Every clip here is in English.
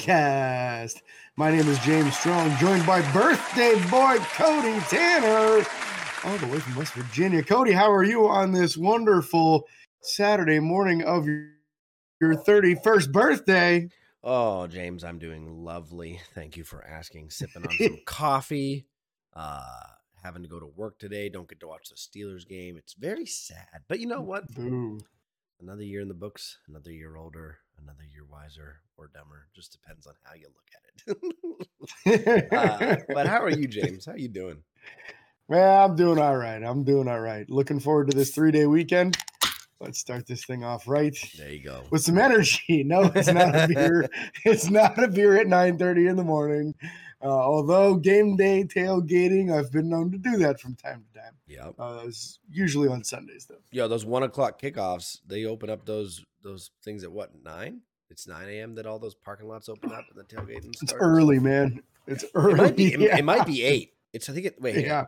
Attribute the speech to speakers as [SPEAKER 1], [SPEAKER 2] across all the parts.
[SPEAKER 1] podcast. My name is James Strong, joined by birthday boy Cody Tanner, all the way from West Virginia. Cody, how are you on this wonderful Saturday morning of your, your 31st birthday?
[SPEAKER 2] Oh, James, I'm doing lovely. Thank you for asking. Sipping on some coffee. Uh, having to go to work today. Don't get to watch the Steelers game. It's very sad. But you know what?
[SPEAKER 1] Boo.
[SPEAKER 2] Another year in the books, another year older, another year wiser or dumber. Just depends on how you look at it. uh, but how are you, James? How you doing?
[SPEAKER 1] Well, I'm doing all right. I'm doing all right. Looking forward to this three day weekend. Let's start this thing off right.
[SPEAKER 2] There you go.
[SPEAKER 1] With some energy. No, it's not a beer. It's not a beer at 9 30 in the morning. Uh, although game day tailgating, I've been known to do that from time to time.
[SPEAKER 2] Yeah.
[SPEAKER 1] Uh, it's usually on Sundays though.
[SPEAKER 2] Yeah, those one o'clock kickoffs, they open up those those things at what nine? It's nine a.m. that all those parking lots open up and the tailgating starts.
[SPEAKER 1] It's early, man. It's early.
[SPEAKER 2] It might be.
[SPEAKER 1] yeah.
[SPEAKER 2] It might be eight. It's I think it. Wait,
[SPEAKER 1] Yeah.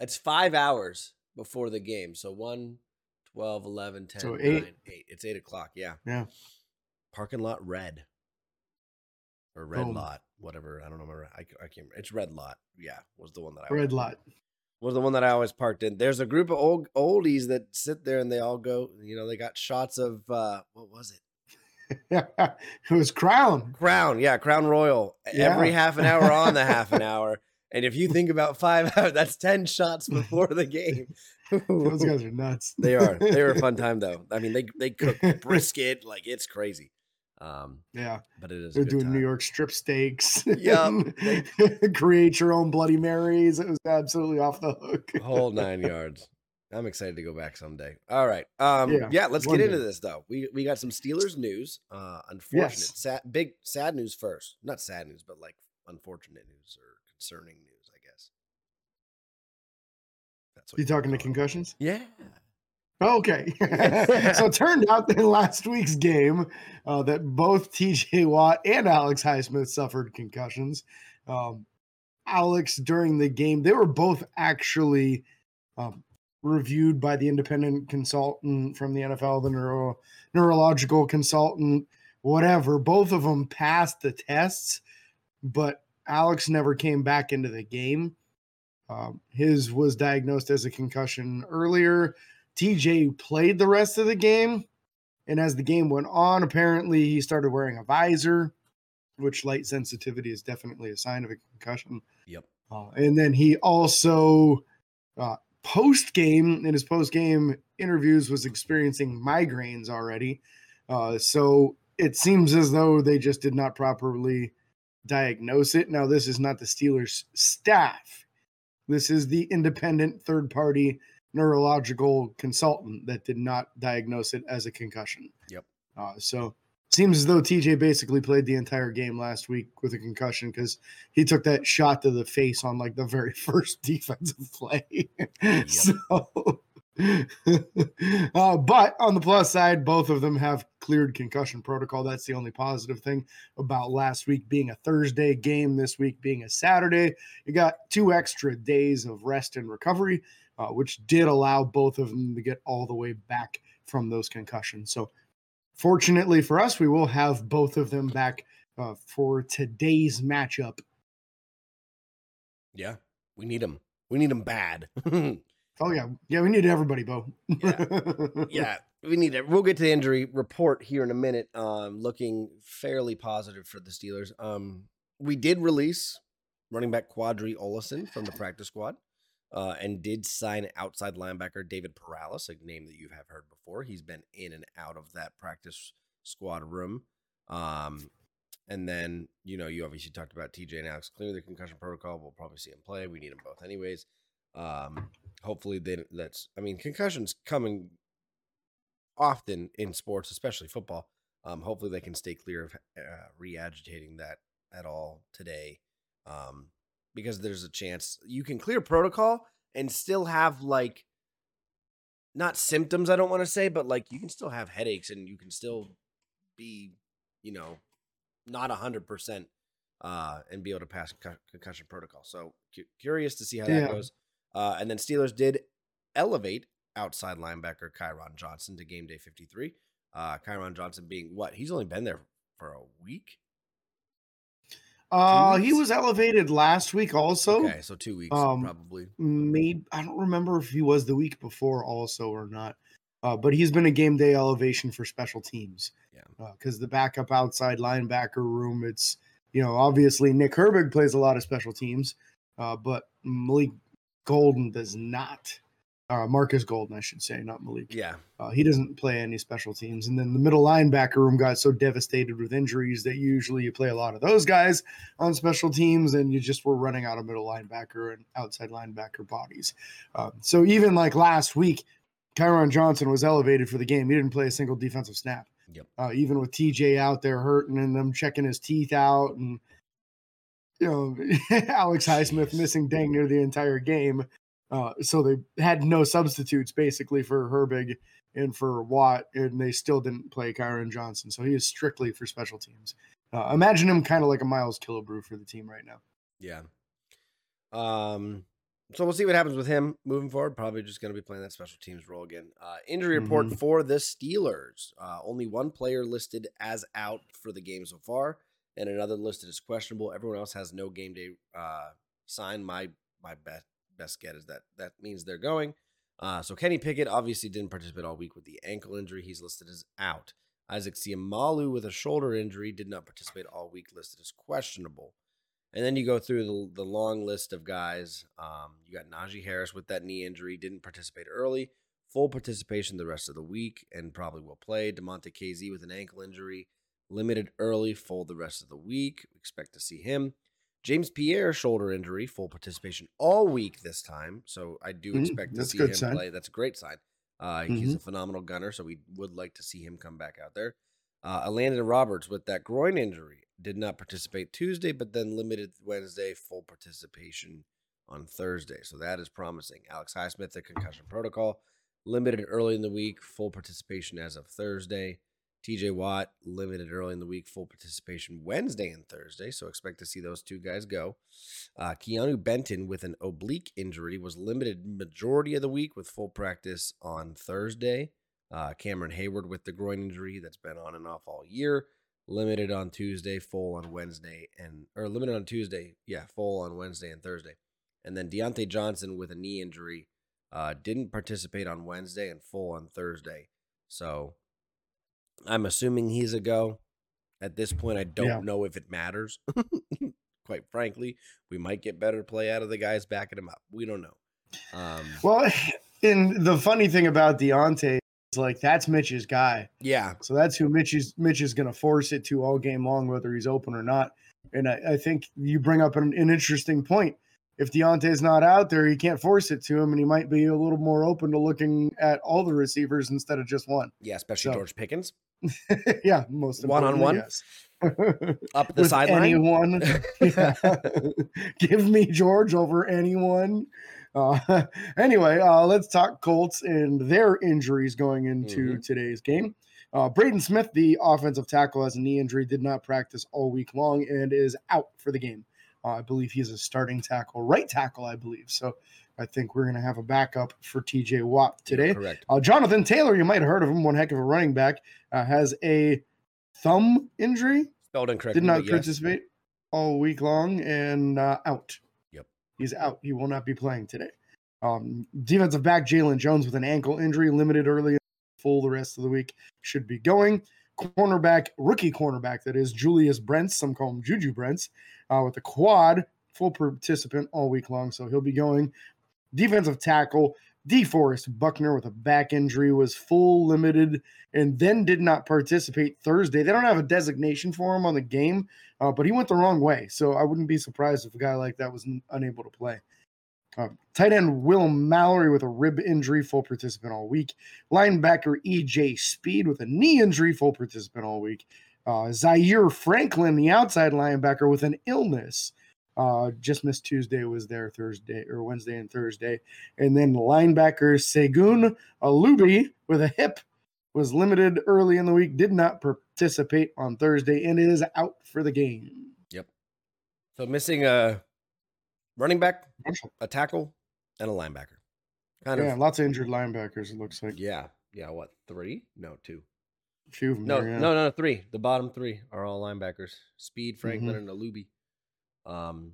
[SPEAKER 2] It's five hours before the game. So 1, 12, 11, 10,
[SPEAKER 1] So
[SPEAKER 2] 9,
[SPEAKER 1] eight.
[SPEAKER 2] 8. It's 8 o'clock. Yeah.
[SPEAKER 1] Yeah.
[SPEAKER 2] Parking lot red. Or red lot. Whatever. I don't remember. I, I can't remember. It's red lot. Yeah. Was the one that I
[SPEAKER 1] Red lot.
[SPEAKER 2] Was the one that I always parked in. There's a group of old oldies that sit there and they all go, you know, they got shots of uh what was it?
[SPEAKER 1] it was Crown.
[SPEAKER 2] Crown. Yeah, Crown Royal. Every half an hour on the half an hour. And if you think about five hours, that's 10 shots before the game.
[SPEAKER 1] Those guys are nuts.
[SPEAKER 2] They are. They were a fun time though. I mean, they they cook brisket like it's crazy. Um,
[SPEAKER 1] Yeah.
[SPEAKER 2] but it is.
[SPEAKER 1] They're doing
[SPEAKER 2] time.
[SPEAKER 1] New York strip steaks.
[SPEAKER 2] Yup.
[SPEAKER 1] Create your own Bloody Marys. It was absolutely off the hook.
[SPEAKER 2] whole nine yards. I'm excited to go back someday. All right. Um,
[SPEAKER 1] Yeah,
[SPEAKER 2] yeah, let's get into
[SPEAKER 1] day.
[SPEAKER 2] this though. We we got some Steelers news. Uh, unfortunate,
[SPEAKER 1] Yes.
[SPEAKER 2] sad, big sad news first. Not sad news, but like unfortunate news or concerning news, I guess. That's
[SPEAKER 1] You talking to concussions?
[SPEAKER 2] Yeah.
[SPEAKER 1] Okay. so it turned out that in last week's game uh, that both TJ Watt and Alex Highsmith suffered concussions. Um, Alex, during the game, they were both actually um, reviewed by the independent consultant from the NFL, the neuro, neurological consultant, whatever. Both of them passed the tests, but Alex never came back into the game. Um, his was diagnosed as a concussion earlier. TJ played the rest of the game. And as the game went on, apparently he started wearing a visor, which light sensitivity is definitely a sign of a concussion.
[SPEAKER 2] Yep.
[SPEAKER 1] Uh, and then he also, uh, post game, in his post game interviews, was experiencing migraines already. Uh, so it seems as though they just did not properly diagnose it. Now, this is not the Steelers staff, this is the independent third party neurological consultant that did not diagnose it as a concussion.
[SPEAKER 2] Yep.
[SPEAKER 1] Uh, so seems as though TJ basically played the entire game last week with a concussion because he took that shot to the face on like the very first defensive play. so, uh, but on the plus side, both of them have cleared concussion protocol. That's the only positive thing about last week being a Thursday game, this week being a Saturday. You got two extra days of rest and recovery, uh, which did allow both of them to get all the way back from those concussions. So, fortunately for us, we will have both of them back uh, for today's matchup.
[SPEAKER 2] Yeah. We need them. We need them bad.
[SPEAKER 1] Oh yeah, yeah, we need everybody, Bo.
[SPEAKER 2] yeah, we need it. We'll get to the injury report here in a minute. Um, looking fairly positive for the Steelers. Um, we did release running back Qadree Ollison from the practice squad, uh, and did sign outside linebacker David Perales, a name that you have heard before. He's been in and out of that practice squad room. Um, and then you know you obviously talked about TJ and Alex clear the concussion protocol. We'll probably see him play. We need them both anyways. Um, hopefully they that's I mean concussions coming often in sports, especially football. Um, hopefully they can stay clear of uh, re-agitating that at all today, um, because there's a chance you can clear protocol and still have like not symptoms. I don't want to say, but like you can still have headaches and you can still be, you know, not a hundred percent uh, and be able to pass concussion protocol. So cu- curious to see how
[SPEAKER 1] Yeah.
[SPEAKER 2] that goes. Uh, and then Steelers did elevate outside linebacker Kyron Johnson to game day 53. Uh, Kyron Johnson being what? He's only been there for a week.
[SPEAKER 1] Uh, he was elevated last week also.
[SPEAKER 2] Okay, so two weeks
[SPEAKER 1] um,
[SPEAKER 2] probably.
[SPEAKER 1] Maybe I don't remember if he was the week before also or not. Uh, but he's been a game day elevation for special teams.
[SPEAKER 2] Yeah.
[SPEAKER 1] Because the backup outside linebacker room, it's you know obviously Nick Herbig plays a lot of special teams, uh, but Malik Golden does not. Uh, Marcus Golden, I should say, not Malik.
[SPEAKER 2] Yeah,
[SPEAKER 1] Uh, he doesn't play any special teams. And then the middle linebacker room got so devastated with injuries that usually you play a lot of those guys on special teams, and you just were running out of middle linebacker and outside linebacker bodies. Um, so even like last week, Kyron Johnson was elevated for the game. He didn't play a single defensive snap.
[SPEAKER 2] Yep.
[SPEAKER 1] Uh, even with TJ out there hurting and them checking his teeth out, and you know Alex Highsmith missing dang near the entire game. Uh, so they had no substitutes basically for Herbig and for Watt, and they still didn't play Kyron Johnson. So he is strictly for special teams. Uh, imagine him kind of like a Miles Killebrew for the team right now.
[SPEAKER 2] yeah. Um, so we'll see what happens with him moving forward. Probably just going to be playing that special teams role again. Uh, injury report
[SPEAKER 1] Mhm.
[SPEAKER 2] for the Steelers. Uh, only one player listed as out for the game so far, and another listed as questionable. Everyone else has no game day uh, sign. My my best best get is that that means they're going. Uh, so Kenny Pickett obviously didn't participate all week with the ankle injury. He's listed as out. Isaac Seumalo with a shoulder injury did not participate all week, listed as questionable. And then you go through the, the long list of guys. Um, you got Najee Harris with that knee injury, didn't participate early, full participation the rest of the week, and probably will play. Damontae Kazee with an ankle injury, limited early, full the rest of the week. Expect to see him. James Pierre shoulder injury, full participation all week this time. So I do
[SPEAKER 1] Mhm,
[SPEAKER 2] expect to
[SPEAKER 1] that's
[SPEAKER 2] see him
[SPEAKER 1] sign.
[SPEAKER 2] play. That's a great sign. Uh, He's a phenomenal gunner, so we would like to see him come back out there. Uh, Elandon Roberts with that groin injury did not participate Tuesday, but then limited Wednesday, full participation on Thursday. So that is promising. Alex Highsmith, the concussion protocol, limited early in the week, full participation as of Thursday. TJ Watt, limited early in the week, full participation Wednesday and Thursday. So expect to see those two guys go. Uh, Keanu Benton with an oblique injury was limited majority of the week with full practice on Thursday. Uh, Cameron Heyward with the groin injury that's been on and off all year. Limited on Tuesday, full on Wednesday, and or limited on Tuesday, yeah, full on Wednesday and Thursday. And then Diontae Johnson with a knee injury uh, didn't participate on Wednesday and full on Thursday. So I'm assuming he's a go. At this point, I don't
[SPEAKER 1] Yeah.
[SPEAKER 2] know if it matters. Quite frankly, we might get better play out of the guys backing him up. We don't know. Um,
[SPEAKER 1] Well, and the funny thing about Diontae is like that's Mitch's guy.
[SPEAKER 2] yeah,
[SPEAKER 1] So that's who Mitch is Mitch is gonna force it to all game long, whether he's open or not. And I, I think you bring up an, an interesting point. If Diontae's not out there, he can't force it to him, and he might be a little more open to looking at all the receivers instead of just one.
[SPEAKER 2] yeah, especially
[SPEAKER 1] So-
[SPEAKER 2] George Pickens
[SPEAKER 1] yeah, most
[SPEAKER 2] of
[SPEAKER 1] One-on-one? yes.
[SPEAKER 2] up the sideline.
[SPEAKER 1] anyone, Yeah. give me George over anyone. Uh, anyway, uh, let's talk Colts and their injuries going into
[SPEAKER 2] Mhm.
[SPEAKER 1] today's game. Uh, Braden Smith, the offensive tackle, has a knee injury, did not practice all week long, and is out for the game. Uh, I believe he's a starting tackle, right tackle, I believe. So I think we're going to have a backup for TJ Watt today.
[SPEAKER 2] correct.
[SPEAKER 1] Uh, Jonathan Taylor, you might have heard of him, one heck of a running back, uh, has a thumb injury
[SPEAKER 2] Spelled incorrectly.
[SPEAKER 1] did not
[SPEAKER 2] but yes.
[SPEAKER 1] participate all week long and uh, out.
[SPEAKER 2] Yep.
[SPEAKER 1] He's out. He will not be playing today. Um, defensive back Jaylon Jones with an ankle injury, limited early, full the rest of the week, should be going. Cornerback, rookie cornerback, that is Julius Brents, some call him Juju Brents, uh, with a quad, full participant all week long, so he'll be going. Defensive tackle, DeForest Buckner with a back injury was full limited and then did not participate Thursday. They don't have a designation for him on the game, uh, but he went the wrong way. So I wouldn't be surprised if a guy like that was n- unable to play. Uh, tight end Will Mallory with a rib injury, full participant all week. Linebacker EJ Speed with a knee injury, full participant all week. Uh, Zaire Franklin, the outside linebacker, with an illness. Uh, just missed Tuesday, was there Thursday or Wednesday and Thursday. And then linebacker Segun Olubi with a hip was limited early in the week, did not participate on Thursday, and is out for the game. Yep.
[SPEAKER 2] So missing a running back, a tackle, and a linebacker. Kind
[SPEAKER 1] Yeah,
[SPEAKER 2] of.
[SPEAKER 1] lots of injured linebackers, it looks like.
[SPEAKER 2] Yeah. Yeah. What? Three? No, two.
[SPEAKER 1] a few of them.
[SPEAKER 2] No,
[SPEAKER 1] there, yeah.
[SPEAKER 2] no, no, three. The bottom three are all linebackers: Speed,
[SPEAKER 1] Mm-hmm.
[SPEAKER 2] Franklin, and Olubi. Um,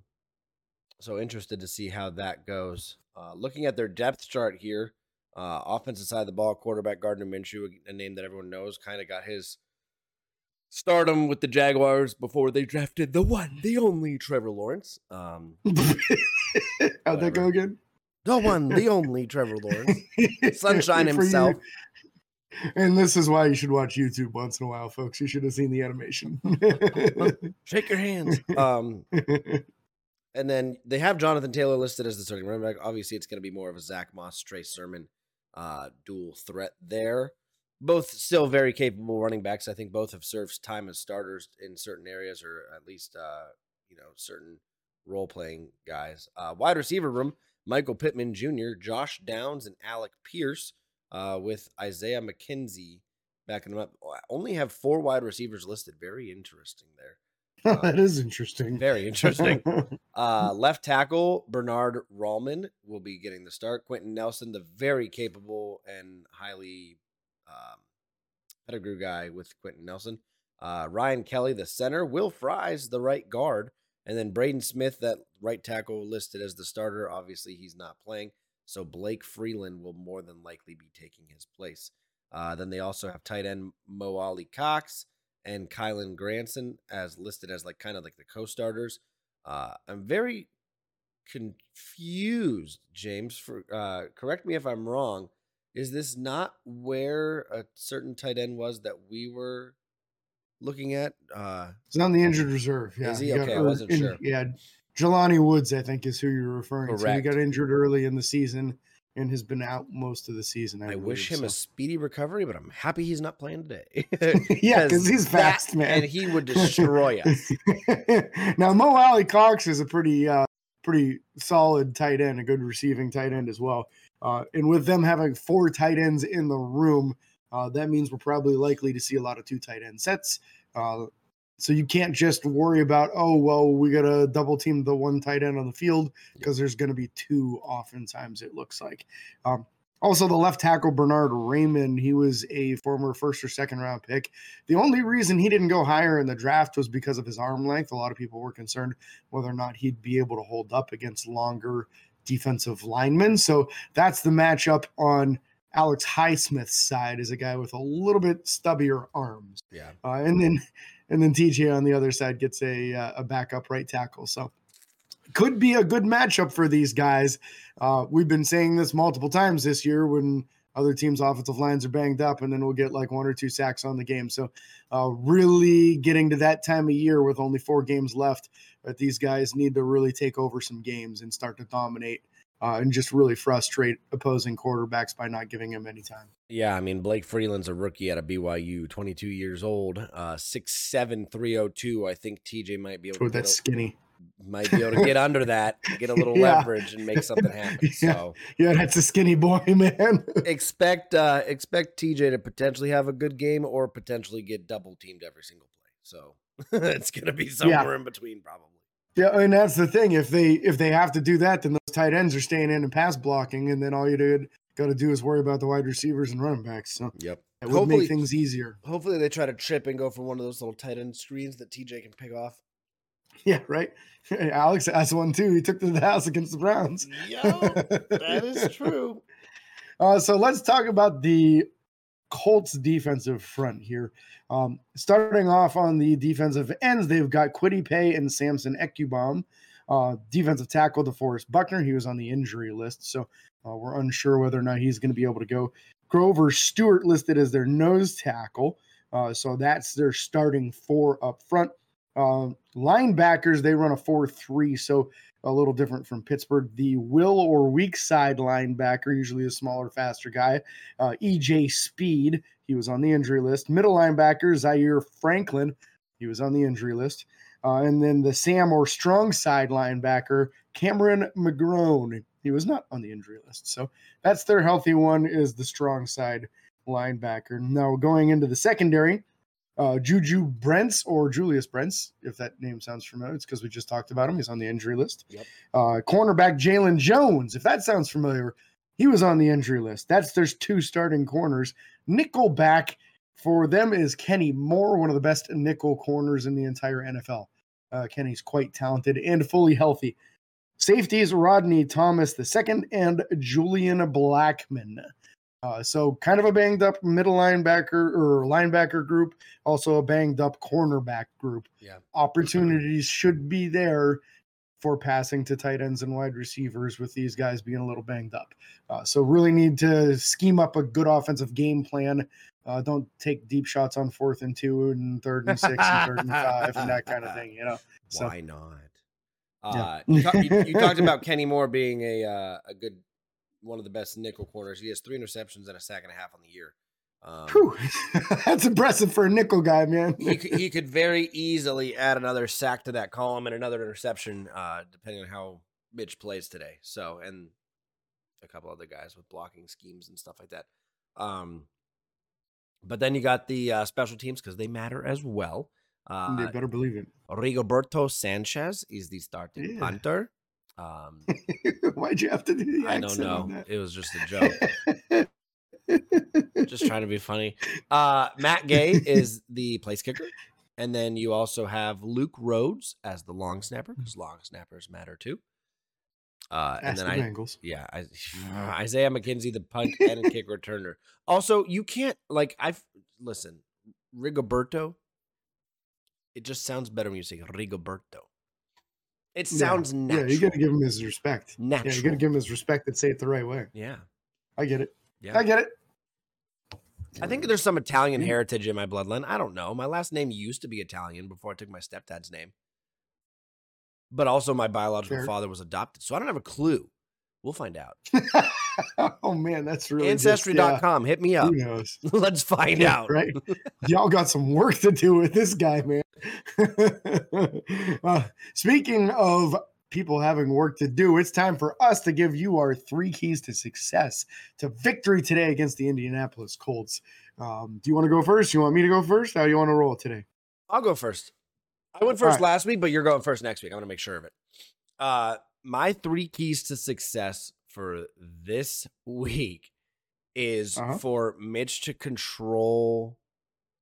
[SPEAKER 2] so interested to see how that goes. Uh, looking at their depth chart here, uh, offensive side of the ball, quarterback Gardner Minshew, a name that everyone knows, kind of got his stardom with the Jaguars before they drafted the one, the only Trevor Lawrence. Um,
[SPEAKER 1] How'd that go again?
[SPEAKER 2] the one, the only Trevor Lawrence. Sunshine himself.
[SPEAKER 1] And this is why you should watch YouTube once in a while, folks. You should have seen the animation.
[SPEAKER 2] Shake your hands. Um, And then they have Jonathan Taylor listed as the starting running back. Obviously, it's going to be more of a Zach Moss, Trey Sermon uh, dual threat there. Both still very capable running backs. I think both have served time as starters in certain areas, or at least uh, you know certain role playing guys. Uh, wide receiver room: Michael Pittman Jr., Josh Downs, and Alec Pierce, uh, with Isaiah McKenzie backing them up. Only have four wide receivers listed. Very interesting there.
[SPEAKER 1] that is interesting.
[SPEAKER 2] Very interesting. Uh, left tackle Bernhard Raimann will be getting the start. Quenton Nelson, the very capable and highly um, pedigree guy with Quenton Nelson. Uh, Ryan Kelly, the center. Will Fries, the right guard. And then Braden Smith, that right tackle listed as the starter. Obviously, he's not playing. So Blake Freeland will more than likely be taking his place. Uh, then they also have tight end Mo Alie-Cox and Kylen Granson as listed as like kind of like the co-starters. Uh, I'm very confused, James. For uh, correct me if I'm wrong. Is this not where a certain tight end was that we were looking at? Uh,
[SPEAKER 1] It's on the injured reserve. Yeah,
[SPEAKER 2] Is he? Okay, I wasn't
[SPEAKER 1] in-
[SPEAKER 2] sure.
[SPEAKER 1] Yeah, Jelani Woods, I think, is who you're referring to. He got injured early in the season and has been out most of the season. I,
[SPEAKER 2] I wish
[SPEAKER 1] believe,
[SPEAKER 2] him a speedy recovery, but I'm happy he's not playing today.
[SPEAKER 1] yeah, because he's
[SPEAKER 2] that-
[SPEAKER 1] fast, man.
[SPEAKER 2] and he would destroy us.
[SPEAKER 1] now Mo Alie-Cox is a pretty uh pretty solid tight end, a good receiving tight end as well. Uh, and with them having four tight ends in the room, uh, that means we're probably likely to see a lot of two tight end sets. So you can't just worry about oh well we got to double team the one tight end on the field because there's going to be two oftentimes it looks like. Um, also, the left tackle Bernhard Raimann, he was a former first or second round pick. The only reason he didn't go higher in the draft was because of his arm length. A lot of people were concerned whether or not he'd be able to hold up against longer defensive linemen. So that's the matchup on Alex Highsmith's side, is a guy with a little bit stubbier arms.
[SPEAKER 2] Yeah.
[SPEAKER 1] Uh, and then and then TJ on the other side gets a uh, a backup right tackle. So could be a good matchup for these guys. Uh, we've been saying this multiple times this year when other teams' offensive lines are banged up, and then we'll get like one or two sacks on the game. So, uh, really getting to that time of year with only four games left, that these guys need to really take over some games and start to dominate uh, and just really frustrate opposing quarterbacks by not giving them any time.
[SPEAKER 2] Yeah, I mean Blake Freeland's a rookie out of BYU, 22 years old, uh, 6'7", 302. I think TJ might be able
[SPEAKER 1] Oh,
[SPEAKER 2] to get
[SPEAKER 1] that's
[SPEAKER 2] a-
[SPEAKER 1] skinny.
[SPEAKER 2] might be able to get under that, get a little
[SPEAKER 1] Yeah.
[SPEAKER 2] leverage, and make something happen.
[SPEAKER 1] Yeah.
[SPEAKER 2] So
[SPEAKER 1] Yeah, that's a skinny boy, man.
[SPEAKER 2] expect uh, expect TJ to potentially have a good game or potentially get double teamed every single play. So it's gonna be somewhere in between, probably.
[SPEAKER 1] Yeah, and that's the thing. If they if they have to do that, then those tight ends are staying in and pass blocking, and then all you did got to do is worry about the wide receivers and running backs. So
[SPEAKER 2] Yep.
[SPEAKER 1] it would
[SPEAKER 2] Hopefully-
[SPEAKER 1] make things easier.
[SPEAKER 2] Hopefully they try to trip and go for one of those little tight end screens that TJ can pick off.
[SPEAKER 1] Yeah, right. Alex has one too. He took to the house against the Browns.
[SPEAKER 2] That is true.
[SPEAKER 1] Uh, so let's talk about the Colts defensive front here. Um, starting off on the defensive ends, they've got Kwity Paye and Samson Ebukam. Uh, defensive tackle DeForest Buckner, he was on the injury list, so uh, we're unsure whether or not he's going to be able to go. Grover Stewart listed as their nose tackle, uh, so that's their starting four up front. Uh, linebackers, they run a 4 3, so a little different from Pittsburgh. The will or weak side linebacker, usually a smaller, faster guy. Uh, EJ Speed, he was on the injury list. Middle linebacker, Zaire Franklin, he was on the injury list. Uh, and then the Sam or strong side linebacker, Cameron McGrone, he was not on the injury list. So that's their healthy one, is the strong side linebacker. Now going into the secondary, uh, Juju Brents or Julius Brents, if that name sounds familiar, it's because we just talked about him. He's on the injury list.
[SPEAKER 2] Yep.
[SPEAKER 1] Uh, cornerback Jaylon Jones, if that sounds familiar, he was on the injury list. That's there's two starting corners. Nickelback, for them is Kenny Moore, one of the best nickel corners in the entire NFL. Uh, Kenny's quite talented and fully healthy. Safeties Rodney Thomas II and Julian Blackmon. Uh, so kind of a banged up middle linebacker or linebacker group, also a banged up cornerback group.
[SPEAKER 2] Yeah.
[SPEAKER 1] Opportunities should be there for passing to tight ends and wide receivers with these guys being a little banged up. Uh, so really need to scheme up a good offensive game plan. Uh, don't take deep shots on fourth and two and third and six and third and five and that kind of thing. You know.
[SPEAKER 2] So, Why not? Uh, you, talk, you, you, talked about Kenny Moore being a uh, a good one of the best nickel corners. He has three interceptions and a sack and a half on the year.
[SPEAKER 1] Um, That's impressive for a nickel guy, man.
[SPEAKER 2] he, could, he could very easily add another sack to that column and another interception, uh, depending on how Mitch plays today. So, and a couple other guys with blocking schemes and stuff like that. Um, but then you got the uh, special teams because they matter as well.
[SPEAKER 1] Uh, they better believe it.
[SPEAKER 2] Rigoberto Sanchez is the starting yeah. punter. Um,
[SPEAKER 1] Why'd you have to do the
[SPEAKER 2] I don't know. It was just a joke. just trying to be funny. Uh, Matt Gay is the place kicker. And then you also have Luke Rhodes as the long snapper because long snappers matter too. Uh, and then
[SPEAKER 1] the
[SPEAKER 2] I, yeah, I, Isaiah McKenzie, the punt and kick returner. Also, you can't like I've listen, Rigoberto. It just sounds better when you say Rigoberto. It sounds
[SPEAKER 1] yeah.
[SPEAKER 2] natural.
[SPEAKER 1] Yeah, you got to give him his respect.
[SPEAKER 2] Natural.
[SPEAKER 1] Yeah, you got to give him his respect and say it the right way.
[SPEAKER 2] Yeah,
[SPEAKER 1] I get it.
[SPEAKER 2] Yeah,
[SPEAKER 1] I get it.
[SPEAKER 2] I think there's some Italian heritage in my bloodline. I don't know. My last name used to be Italian before I took my stepdad's name. But also my biological
[SPEAKER 1] Fair.
[SPEAKER 2] father was adopted. So I don't have a clue. We'll find out.
[SPEAKER 1] oh man, that's really just,
[SPEAKER 2] Ancestry.com. Hit me up.
[SPEAKER 1] Who knows?
[SPEAKER 2] Let's find
[SPEAKER 1] Yeah,
[SPEAKER 2] out.
[SPEAKER 1] right? Y'all got some work to do with this guy, man. uh, speaking of people having work to do, it's time for us to give you our three keys to success to victory today against the Indianapolis Colts. Um, do you want to go first? You want me to go first? How do you want to roll today?
[SPEAKER 2] I'll go first. I went first
[SPEAKER 1] right.
[SPEAKER 2] last week, but you're going first next week. I'm going to make sure of it. Uh, my three keys to success for this week is
[SPEAKER 1] Uh-huh.
[SPEAKER 2] for Mitch to control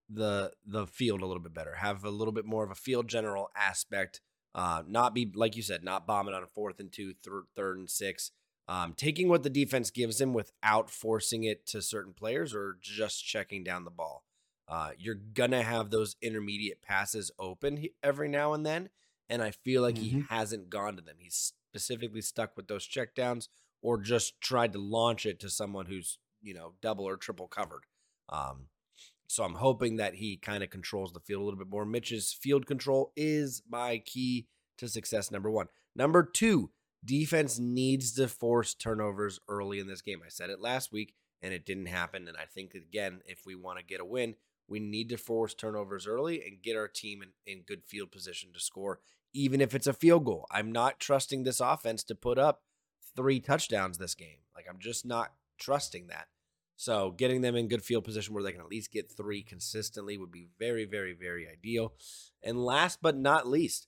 [SPEAKER 2] the the field a little bit better, have a little bit more of a field general aspect. Uh, not be like you said, not bombing on a fourth and two, thir- third and six. Um, taking what the defense gives him without forcing it to certain players or just checking down the ball. Uh, you're gonna have those intermediate passes open he- every now and then, and I feel like he
[SPEAKER 1] Mhm.
[SPEAKER 2] hasn't gone to them. He's specifically stuck with those checkdowns or just tried to launch it to someone who's you know double or triple covered. Um, so I'm hoping that he kind of controls the field a little bit more. Mitch's field control is my key to success. Number one. Number two, defense needs to force turnovers early in this game. I said it last week, and it didn't happen. And I think again, if we want to get a win, we need to force turnovers early and get our team in, in good field position to score, even if it's a field goal. I'm not trusting this offense to put up three touchdowns this game. Like I'm just not trusting that. So getting them in good field position where they can at least get three consistently would be very, very, very ideal. And last but not least,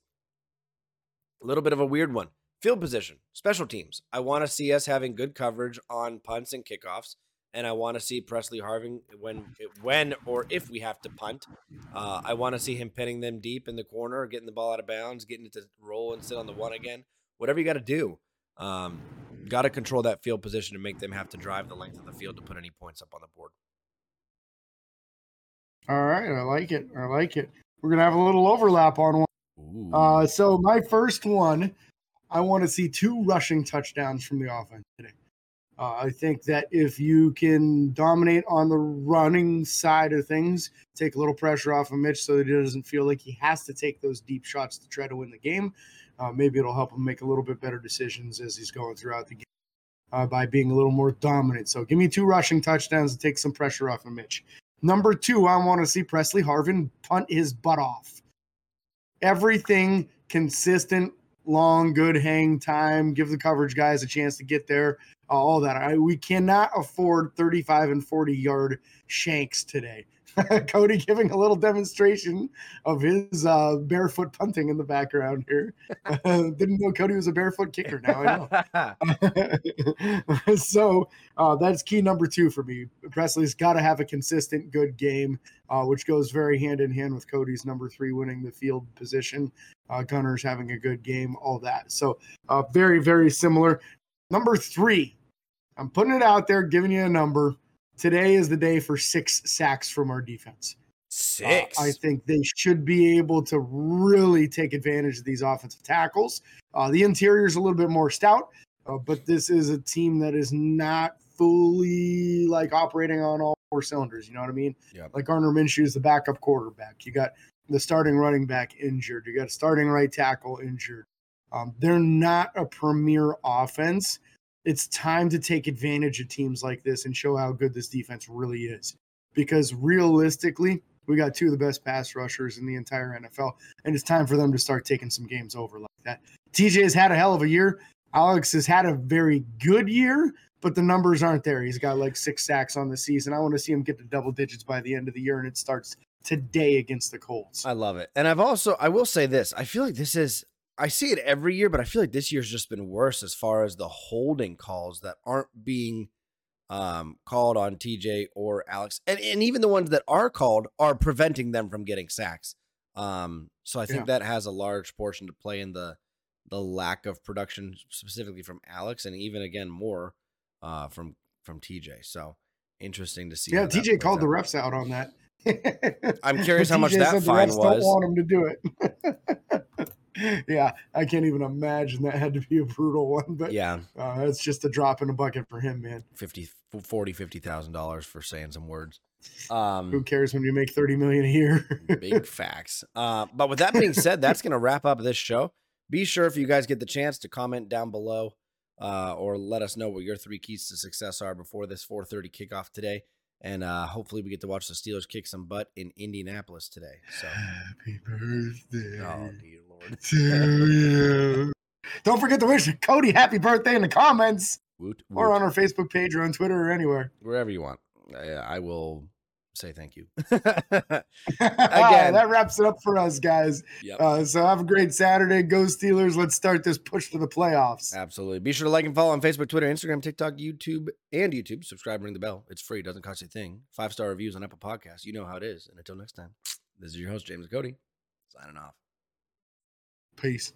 [SPEAKER 2] a little bit of a weird one. Field position, special teams. I want to see us having good coverage on punts and kickoffs, and I want to see Pressley Harvin when, when or if we have to punt. Uh, I want to see him pinning them deep in the corner, getting the ball out of bounds, getting it to roll and sit on the one again. Whatever you got to do, um, got to control that field position to make them have to drive the length of the field to put any points up on the board.
[SPEAKER 1] All right, I like it. I like it. We're gonna have a little overlap on one. Uh, so my first one, I want to see two rushing touchdowns from the offense today. Uh, I think that if you can dominate on the running side of things, take a little pressure off of Mitch so that he doesn't feel like he has to take those deep shots to try to win the game. Uh, maybe it'll help him make a little bit better decisions as he's going throughout the game uh, by being a little more dominant. So give me two rushing touchdowns to take some pressure off of Mitch. Number two, I want to see Pressley Harvin punt his butt off. Everything consistent, long, good hang time. Give the coverage guys a chance to get there. All that. I, we cannot afford 35 and 40 yard shanks today. Cody giving a little demonstration of his uh, barefoot punting in the background here. didn't know Cody was a barefoot kicker. Now I know. so uh, that's key number two for me. Pressley's got to have a consistent good game, uh, which goes very hand in hand with Cody's number three winning the field position. Uh, Gunner's having a good game, all that. So uh, very, very similar. Number three, I'm putting it out there, giving you a number. Today is the day for six sacks from our defense.
[SPEAKER 2] Six.
[SPEAKER 1] Uh, I think they should be able to really take advantage of these offensive tackles. Uh, the interior is a little bit more stout, uh, but this is a team that is not fully like operating on all four cylinders. You know what I mean?
[SPEAKER 2] Yep.
[SPEAKER 1] Like Gardner Minshew is the backup quarterback. You got the starting running back injured. You got a starting right tackle injured. Um, they're not a premier offense it's time to take advantage of teams like this and show how good this defense really is. Because realistically, we got two of the best pass rushers in the entire NFL, and it's time for them to start taking some games over like that. TJ has had a hell of a year. Alex has had a very good year, but the numbers aren't there. He's got like six sacks on the season. I want to see him get to double digits by the end of the year, and it starts today against the Colts.
[SPEAKER 2] I love it. And I've also, I will say this I feel like this is I see it every year, but I feel like this year's just been worse as far as the holding calls that aren't being um, called on TJ or Alex, and and even the ones that are called are preventing them from getting sacks. Um, so I think yeah. that has a large portion to play in the the lack of production, specifically from Alex, and even again more uh, from from TJ. So interesting to see.
[SPEAKER 1] Yeah, TJ called out. the refs out on that.
[SPEAKER 2] I'm curious how much that fine was. Don't
[SPEAKER 1] want him to do it. yeah, I can't even imagine that had to be a brutal one. But
[SPEAKER 2] yeah,
[SPEAKER 1] uh, it's just a drop in a bucket for him, man.
[SPEAKER 2] 50, 40, 50,000 dollars for saying some words. Um,
[SPEAKER 1] Who cares when you make 30 million a year?
[SPEAKER 2] big facts. Uh, but with that being said, that's going to wrap up this show. Be sure if you guys get the chance to comment down below uh, or let us know what your three keys to success are before this 4:30 kickoff today. And uh, hopefully we get to watch the Steelers kick some butt in Indianapolis today. So
[SPEAKER 1] happy birthday.
[SPEAKER 2] Oh dear Lord.
[SPEAKER 1] To you. Don't forget to wish Cody happy birthday in the comments.
[SPEAKER 2] Woot, woot.
[SPEAKER 1] Or on our Facebook page or on Twitter or anywhere.
[SPEAKER 2] Wherever you want. I, I will say thank you.
[SPEAKER 1] Again, that wraps it up for us, guys. Yep. Uh, so have a great Saturday. Go Steelers. Let's start this push to the playoffs.
[SPEAKER 2] Absolutely. Be sure to like and follow on Facebook, Twitter, Instagram, TikTok, YouTube, and YouTube. Subscribe, ring the bell. It's free. Doesn't cost you a thing. Five star reviews on Apple Podcasts. You know how it is. And until next time, this is your host, James Cody, signing off.
[SPEAKER 1] Peace.